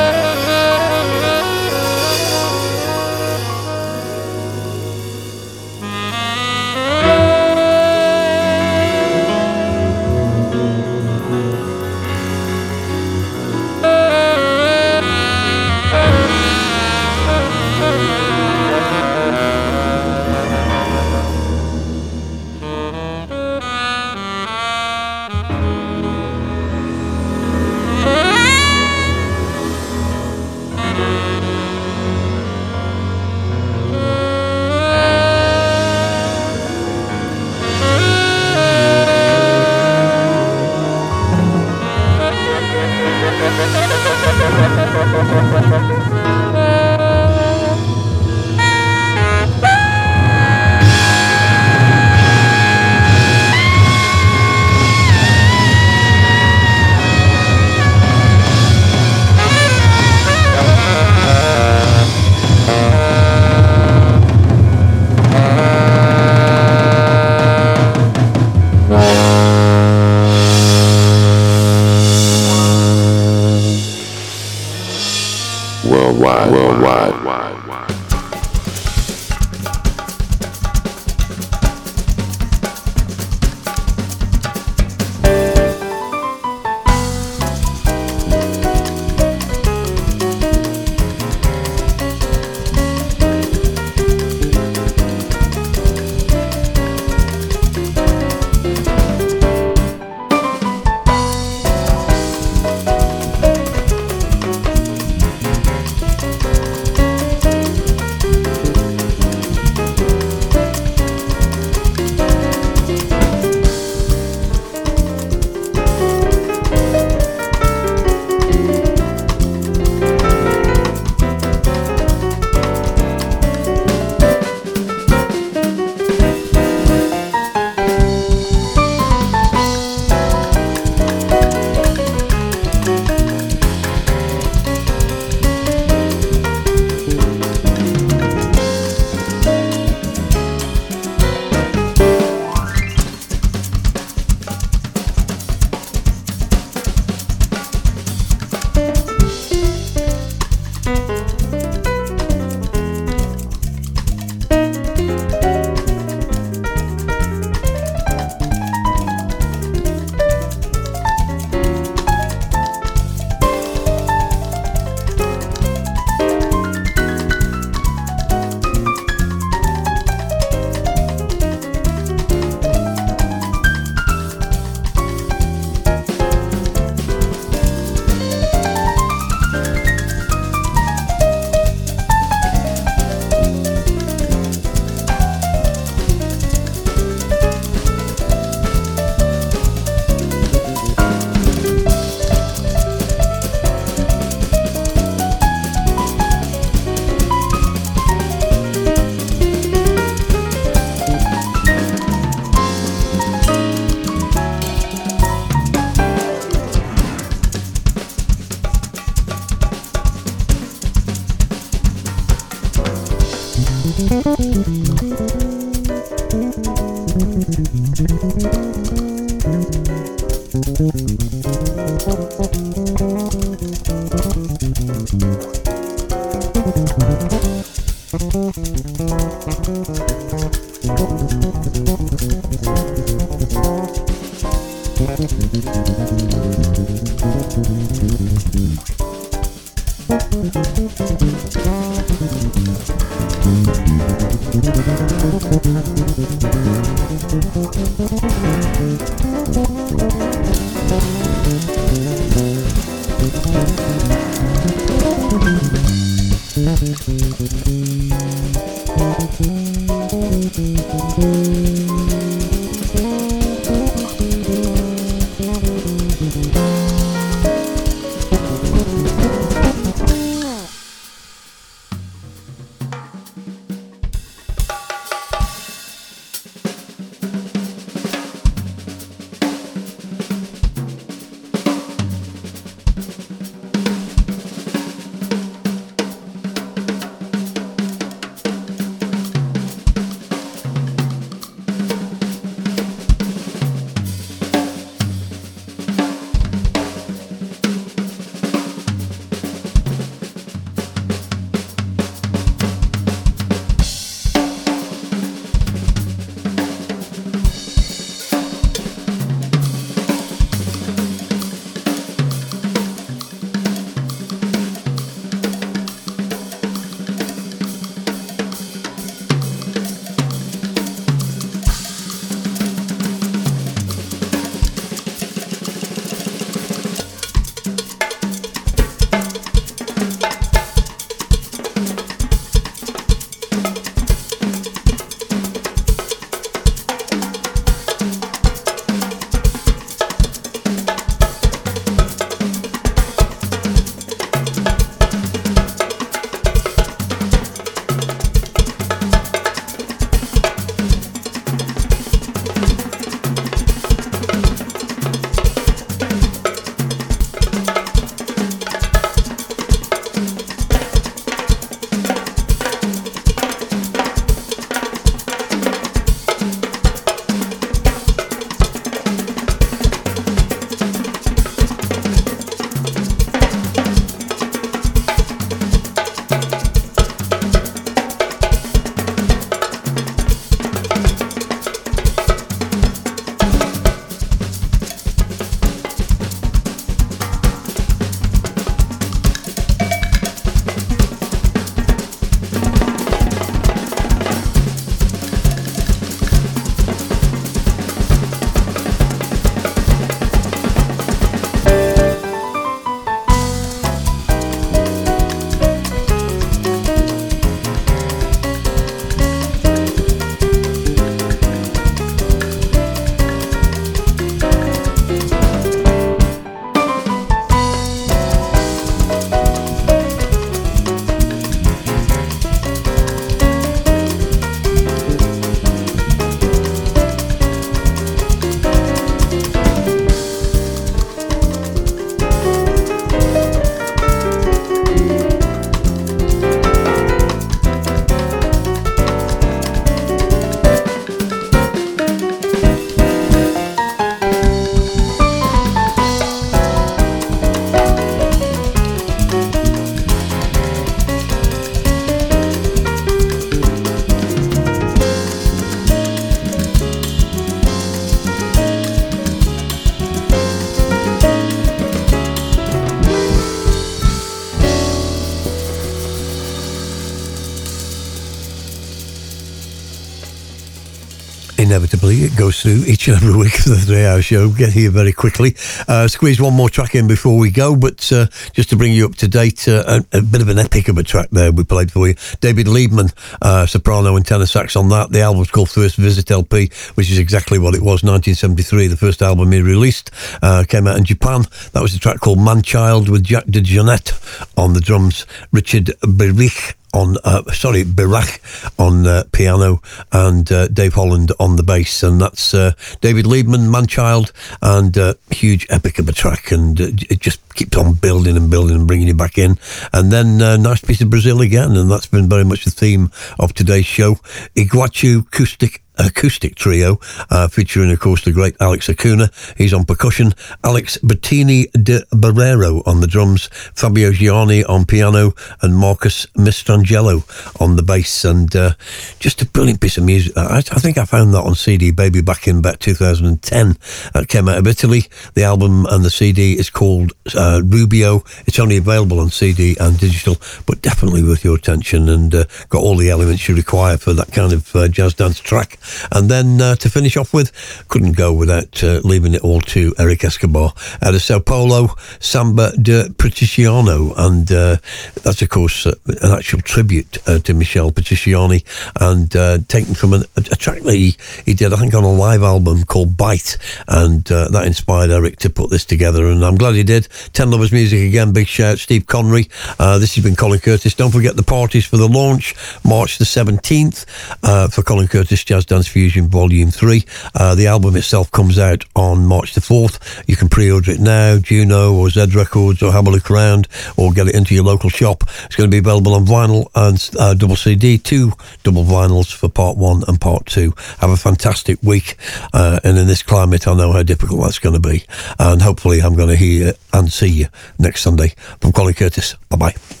Inevitably, it goes through each and every week of the three hour show. Get here very quickly. Uh, squeeze one more track in before we go, but uh, just to bring you up to date, uh, a, a, bit of an epic of a track there we played for you. David Liebman, uh, soprano and tenor sax on that. The album's called First Visit LP, which is exactly what it was 1973, the first album he released. Uh, came out in Japan. That was a track called Man Child with Jack DeJohnette on the drums, Richard Berich on uh, sorry Beirach on uh, piano and uh, Dave Holland on the bass. And that's uh, David Liebman Manchild and uh, huge epic of a track. And uh, it just keeps on building and building and bringing you back in. And then nice piece of Brazil again. And that's been very much the theme of today's show. Iguachu acoustic acoustic trio, uh, featuring, of course, the great Alex Acuna. He's on percussion. Alex Bettini de Barrero on the drums. Fabio Gianni on piano. And Marcus Mistrangelo on the bass. And uh, just a brilliant piece of music. I, I, think I found that on CD Baby back in about 2010. It came out of Italy. The album and the CD is called uh, Rubio. It's only available on CD and digital, but definitely worth your attention and uh, got all the elements you require for that kind of uh, jazz dance track. And then uh, to finish off with, couldn't go without uh, leaving it all to Eric Escobar out of Sao Paulo, Samba de Patriciano. And uh, that's, of course, uh, an actual tribute uh, to Michel Petrucciani and uh, taken from an, a, track that he, he did, I think, on a live album called Bite. And that inspired Eric to put this together. And I'm glad he did. Ten Lovers Music again, big shout. Steve Connery. this has been Colin Curtis. Don't forget the parties for the launch, March the 17th, for Colin Curtis Jazz Dance Fusion Volume 3. Uh, the album itself comes out on March the 4th. You can pre order it now, Juno or Z Records, or have a look around, or get it into your local shop. It's going to be available on vinyl and uh, double CD, two double vinyls for part one and part two. Have a fantastic week. Uh, and in this climate, I know how difficult that's going to be. And hopefully, I'm going to hear and see you next Sunday. From Colin Curtis. Bye bye.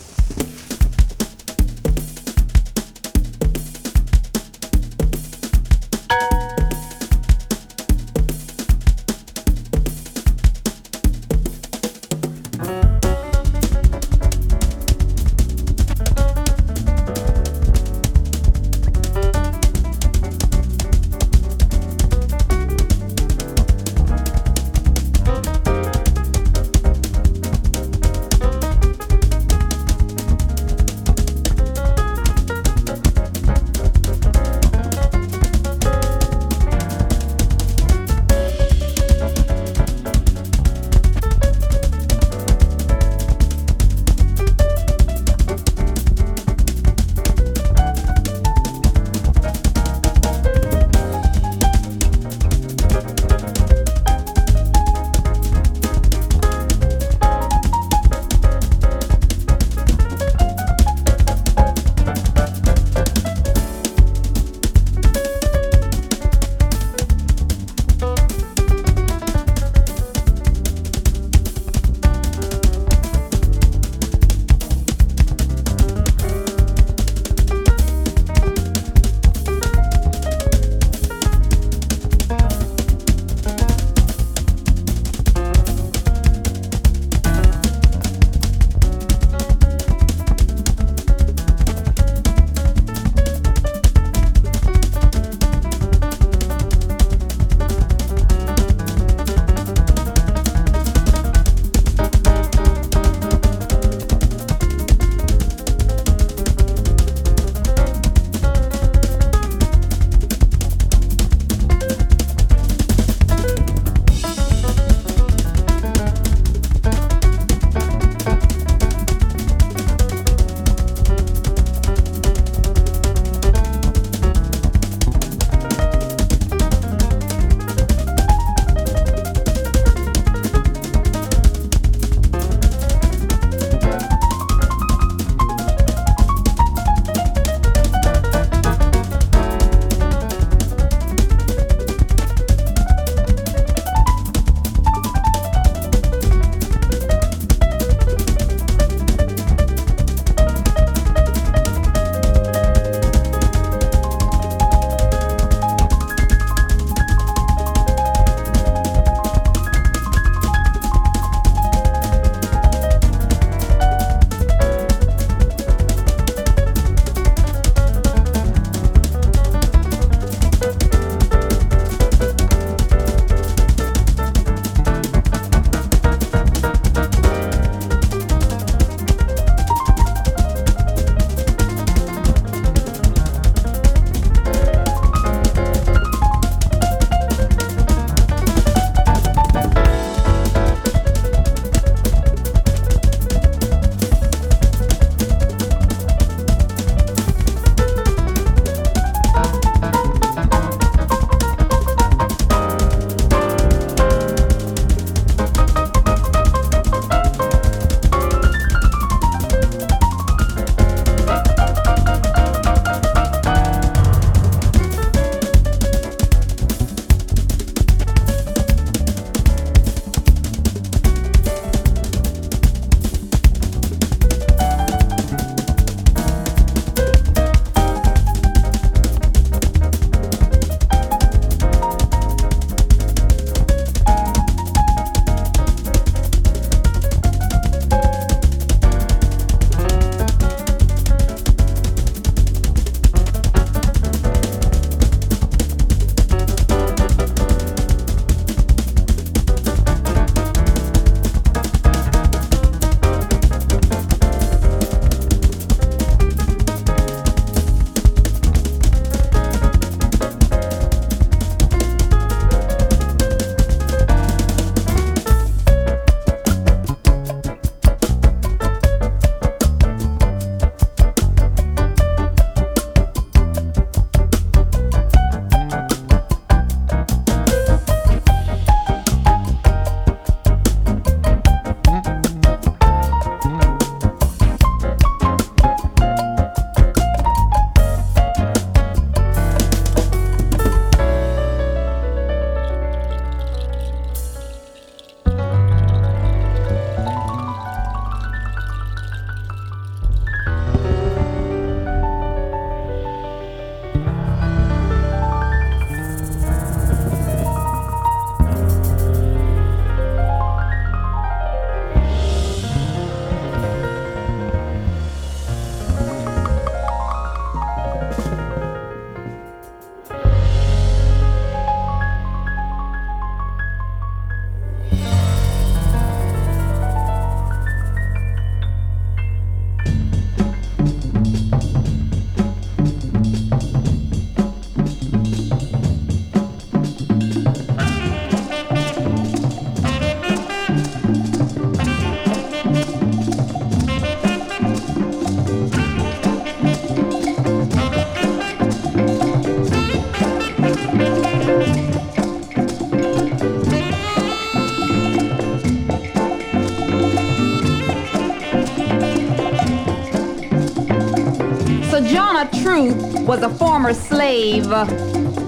Was a former slave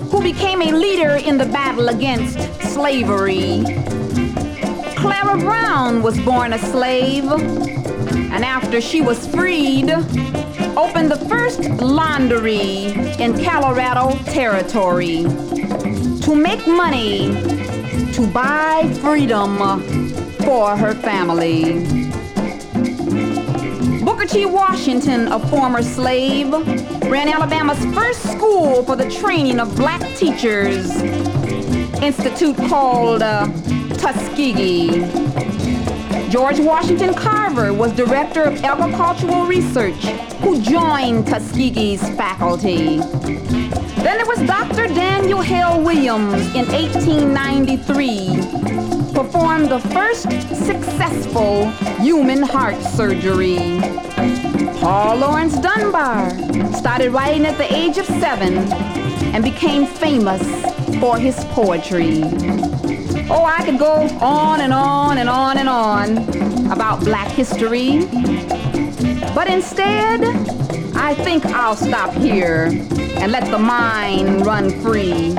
who became a leader in the battle against slavery. Clara Brown was born a slave, and after she was freed, opened the first laundry in Colorado Territory to make money to buy freedom for her family. Booker T. Washington, a former slave, ran Alabama's first school for the training of black teachers, institute called uh, Tuskegee. George Washington Carver was director of agricultural research, who joined Tuskegee's faculty. Then there was Dr. Daniel Hale Williams in 1893, performed the first successful human heart surgery. Paul Laurence Dunbar started writing at the age of seven and became famous for his poetry. Oh, I could go on and on and on and on about black history. But instead, I think I'll stop here and let the mind run free.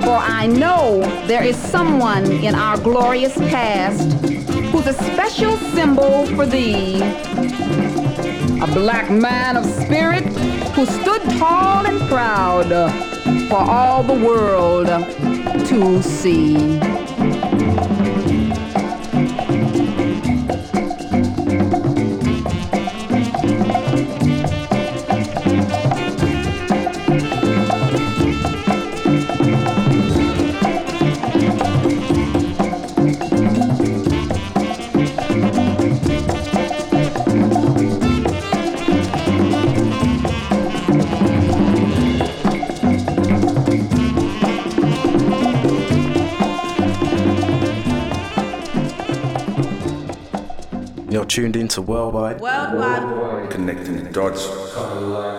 For I know there is someone in our glorious past who's a special symbol for thee. A black man of spirit who stood tall and proud for all the world to see. You're tuned into Worldwide Worldwide. Connecting the dots. FM.